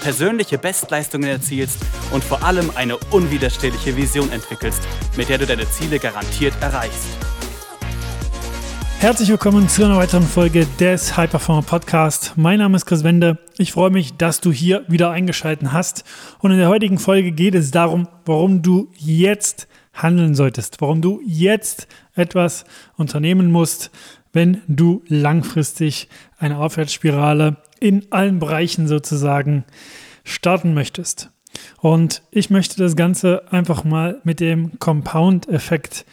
persönliche Bestleistungen erzielst und vor allem eine unwiderstehliche Vision entwickelst, mit der du deine Ziele garantiert erreichst. Herzlich willkommen zu einer weiteren Folge des High Performer Podcast. Mein Name ist Chris Wende. Ich freue mich, dass du hier wieder eingeschaltet hast. Und in der heutigen Folge geht es darum, warum du jetzt handeln solltest, warum du jetzt etwas unternehmen musst, wenn du langfristig eine Aufwärtsspirale in allen Bereichen sozusagen starten möchtest. Und ich möchte das Ganze einfach mal mit dem Compound-Effekt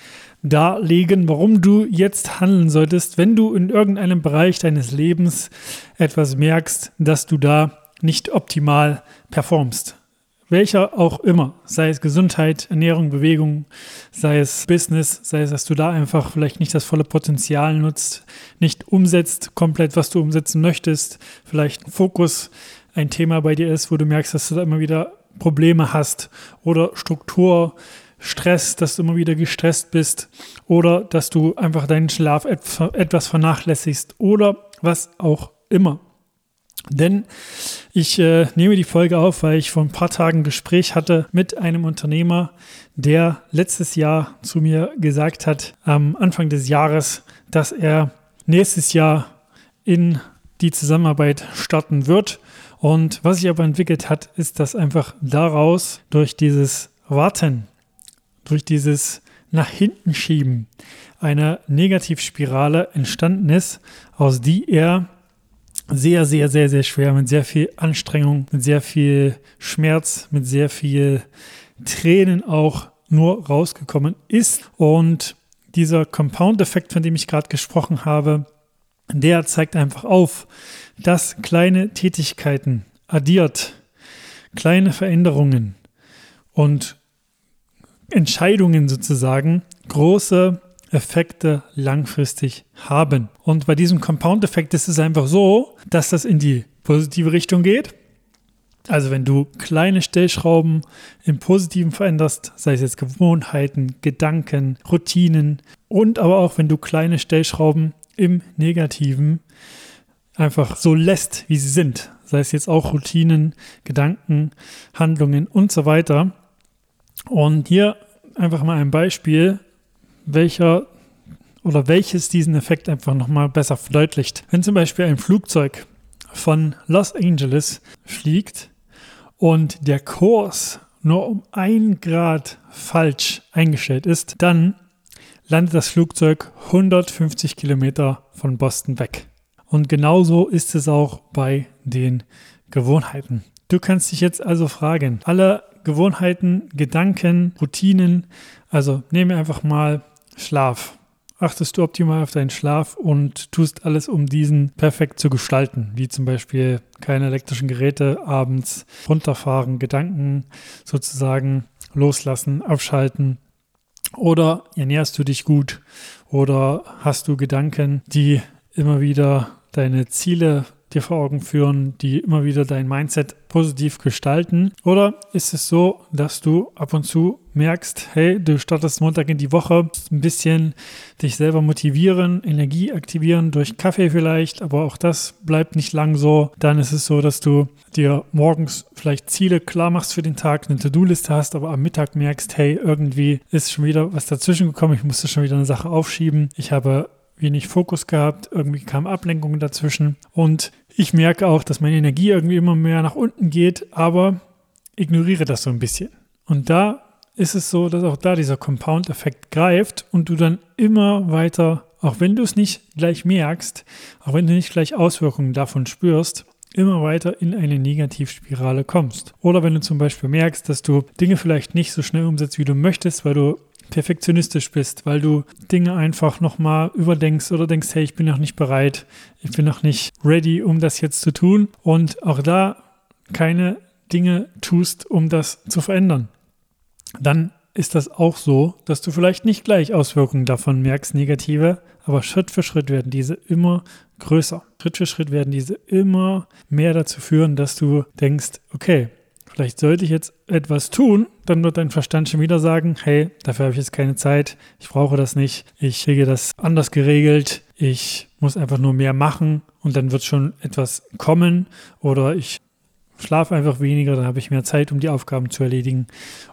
darlegen, warum du jetzt handeln solltest, wenn du in irgendeinem Bereich deines Lebens etwas merkst, dass du da nicht optimal performst welcher auch immer, sei es Gesundheit, Ernährung, Bewegung, sei es Business, sei es, dass du da einfach vielleicht nicht das volle Potenzial nutzt, nicht umsetzt komplett, was du umsetzen möchtest, vielleicht ein Fokus ein Thema bei dir ist, wo du merkst, dass du da immer wieder Probleme hast oder Struktur, Stress, dass du immer wieder gestresst bist oder dass du einfach deinen Schlaf etwas vernachlässigst oder was auch immer. Denn ich äh, nehme die Folge auf, weil ich vor ein paar Tagen ein Gespräch hatte mit einem Unternehmer, der letztes Jahr zu mir gesagt hat, am Anfang des Jahres, dass er nächstes Jahr in die Zusammenarbeit starten wird. Und was sich aber entwickelt hat, ist, dass einfach daraus durch dieses Warten, durch dieses nach hinten schieben, eine Negativspirale entstanden ist, aus die er sehr, sehr, sehr, sehr schwer, mit sehr viel Anstrengung, mit sehr viel Schmerz, mit sehr viel Tränen auch nur rausgekommen ist. Und dieser Compound-Effekt, von dem ich gerade gesprochen habe, der zeigt einfach auf, dass kleine Tätigkeiten addiert, kleine Veränderungen und Entscheidungen sozusagen große Effekte langfristig haben. Und bei diesem Compound-Effekt ist es einfach so, dass das in die positive Richtung geht. Also wenn du kleine Stellschrauben im Positiven veränderst, sei es jetzt Gewohnheiten, Gedanken, Routinen und aber auch wenn du kleine Stellschrauben im Negativen einfach so lässt, wie sie sind, sei es jetzt auch Routinen, Gedanken, Handlungen und so weiter. Und hier einfach mal ein Beispiel, welcher oder welches diesen Effekt einfach nochmal besser verdeutlicht. Wenn zum Beispiel ein Flugzeug von Los Angeles fliegt und der Kurs nur um ein Grad falsch eingestellt ist, dann landet das Flugzeug 150 Kilometer von Boston weg. Und genauso ist es auch bei den Gewohnheiten. Du kannst dich jetzt also fragen, alle Gewohnheiten, Gedanken, Routinen, also nehme einfach mal Schlaf. Achtest du optimal auf deinen Schlaf und tust alles, um diesen perfekt zu gestalten, wie zum Beispiel keine elektrischen Geräte abends runterfahren, Gedanken sozusagen loslassen, abschalten. Oder ernährst du dich gut oder hast du Gedanken, die immer wieder deine Ziele dir vor Augen führen, die immer wieder dein Mindset positiv gestalten? Oder ist es so, dass du ab und zu merkst, hey, du startest Montag in die Woche, ein bisschen dich selber motivieren, Energie aktivieren durch Kaffee vielleicht, aber auch das bleibt nicht lang so. Dann ist es so, dass du dir morgens vielleicht Ziele klar machst für den Tag, eine To-Do-Liste hast, aber am Mittag merkst, hey, irgendwie ist schon wieder was dazwischen gekommen, ich musste schon wieder eine Sache aufschieben. Ich habe wenig Fokus gehabt, irgendwie kamen Ablenkungen dazwischen und ich merke auch, dass meine Energie irgendwie immer mehr nach unten geht, aber ignoriere das so ein bisschen. Und da ist es so, dass auch da dieser Compound-Effekt greift und du dann immer weiter, auch wenn du es nicht gleich merkst, auch wenn du nicht gleich Auswirkungen davon spürst, immer weiter in eine Negativspirale kommst. Oder wenn du zum Beispiel merkst, dass du Dinge vielleicht nicht so schnell umsetzt, wie du möchtest, weil du perfektionistisch bist, weil du Dinge einfach nochmal überdenkst oder denkst, hey, ich bin noch nicht bereit, ich bin noch nicht ready, um das jetzt zu tun und auch da keine Dinge tust, um das zu verändern. Dann ist das auch so, dass du vielleicht nicht gleich Auswirkungen davon merkst, negative, aber Schritt für Schritt werden diese immer größer. Schritt für Schritt werden diese immer mehr dazu führen, dass du denkst, okay, vielleicht sollte ich jetzt etwas tun, dann wird dein Verstand schon wieder sagen, hey, dafür habe ich jetzt keine Zeit, ich brauche das nicht, ich kriege das anders geregelt, ich muss einfach nur mehr machen und dann wird schon etwas kommen oder ich schlafe einfach weniger, dann habe ich mehr Zeit, um die Aufgaben zu erledigen.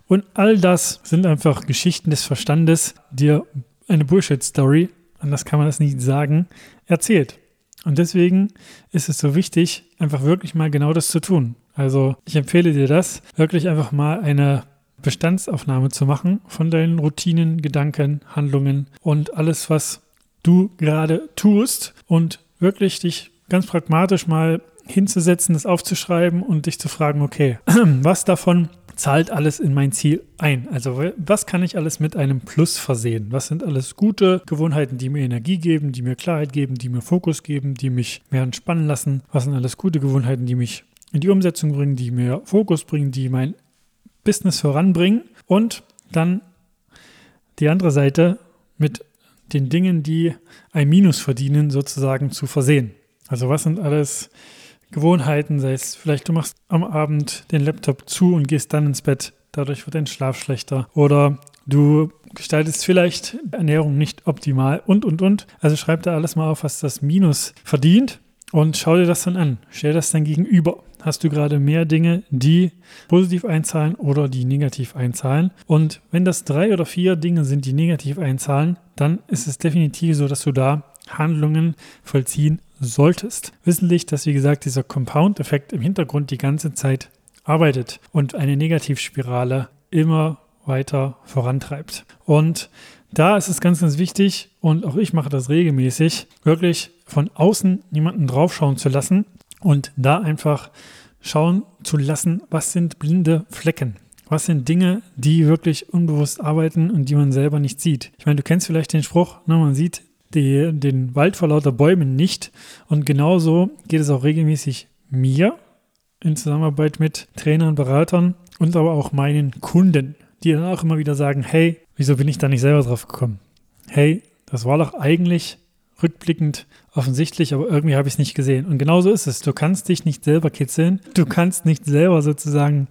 Und all das sind einfach Geschichten des Verstandes, dir eine Bullshit-Story, anders kann man das nicht sagen, erzählt. Und deswegen ist es so wichtig, einfach wirklich mal genau das zu tun. Also ich empfehle dir das, wirklich einfach mal eine Bestandsaufnahme zu machen von deinen Routinen, Gedanken, Handlungen und alles, was du gerade tust und wirklich dich ganz pragmatisch mal hinzusetzen, das aufzuschreiben und dich zu fragen, okay, was davon zahlt alles in mein Ziel ein? Also was kann ich alles mit einem Plus versehen? Was sind alles gute Gewohnheiten, die mir Energie geben, die mir Klarheit geben, die mir Fokus geben, die mich mehr entspannen lassen? Was sind alles gute Gewohnheiten, die mich in die Umsetzung bringen, die mir Fokus bringen, die mein Business voranbringen? Und dann die andere Seite mit den Dingen, die ein Minus verdienen, sozusagen zu versehen. Also was sind alles Gewohnheiten, sei es vielleicht du machst am Abend den Laptop zu und gehst dann ins Bett, dadurch wird dein Schlaf schlechter oder du gestaltest vielleicht Ernährung nicht optimal und und und. Also schreib da alles mal auf, was das Minus verdient und schau dir das dann an. Stell das dann gegenüber. Hast du gerade mehr Dinge, die positiv einzahlen oder die negativ einzahlen? Und wenn das drei oder vier Dinge sind, die negativ einzahlen, dann ist es definitiv so, dass du da Handlungen vollziehen solltest. Wissentlich, dass wie gesagt dieser Compound-Effekt im Hintergrund die ganze Zeit arbeitet und eine Negativspirale immer weiter vorantreibt. Und da ist es ganz, ganz wichtig, und auch ich mache das regelmäßig, wirklich von außen niemanden draufschauen zu lassen und da einfach schauen zu lassen, was sind blinde Flecken. Was sind Dinge, die wirklich unbewusst arbeiten und die man selber nicht sieht? Ich meine, du kennst vielleicht den Spruch, ne, man sieht die, den Wald vor lauter Bäumen nicht. Und genauso geht es auch regelmäßig mir in Zusammenarbeit mit Trainern, Beratern und aber auch meinen Kunden, die dann auch immer wieder sagen, hey, wieso bin ich da nicht selber drauf gekommen? Hey, das war doch eigentlich rückblickend offensichtlich, aber irgendwie habe ich es nicht gesehen. Und genauso ist es. Du kannst dich nicht selber kitzeln. Du kannst nicht selber sozusagen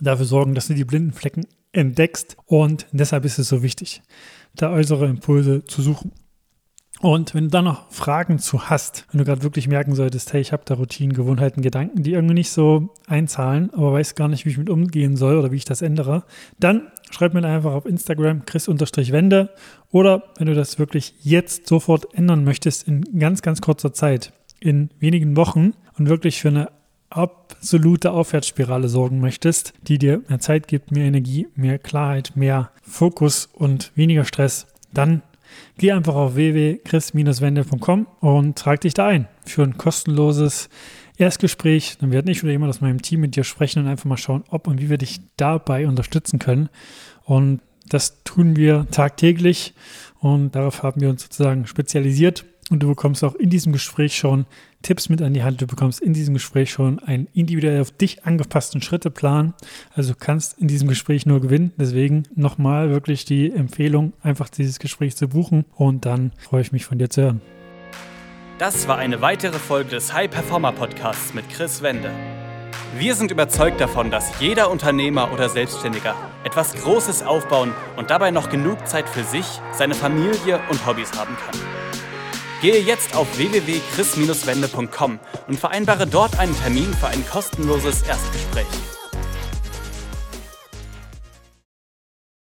dafür sorgen, dass du die blinden Flecken entdeckst. Und deshalb ist es so wichtig, da äußere Impulse zu suchen. Und wenn du dann noch Fragen zu hast, wenn du gerade wirklich merken solltest, hey, ich habe da Routinen, Gewohnheiten, Gedanken, die irgendwie nicht so einzahlen, aber weiß gar nicht, wie ich mit umgehen soll oder wie ich das ändere, dann schreib mir einfach auf Instagram chris-wende oder wenn du das wirklich jetzt sofort ändern möchtest, in ganz, ganz kurzer Zeit, in wenigen Wochen und wirklich für eine absolute Aufwärtsspirale sorgen möchtest, die dir mehr Zeit gibt, mehr Energie, mehr Klarheit, mehr Fokus und weniger Stress, dann Geh einfach auf www.chris-wende.com und trag dich da ein für ein kostenloses Erstgespräch. Dann werde ich oder jemand aus meinem Team mit dir sprechen und einfach mal schauen, ob und wie wir dich dabei unterstützen können. Und das tun wir tagtäglich und darauf haben wir uns sozusagen spezialisiert. Und du bekommst auch in diesem Gespräch schon Tipps mit an die Hand. Du bekommst in diesem Gespräch schon einen individuell auf dich angepassten Schritteplan. Also kannst in diesem Gespräch nur gewinnen. Deswegen nochmal wirklich die Empfehlung, einfach dieses Gespräch zu buchen. Und dann freue ich mich von dir zu hören. Das war eine weitere Folge des High Performer Podcasts mit Chris Wende. Wir sind überzeugt davon, dass jeder Unternehmer oder Selbstständiger etwas Großes aufbauen und dabei noch genug Zeit für sich, seine Familie und Hobbys haben kann. Gehe jetzt auf www.chris-wende.com und vereinbare dort einen Termin für ein kostenloses Erstgespräch.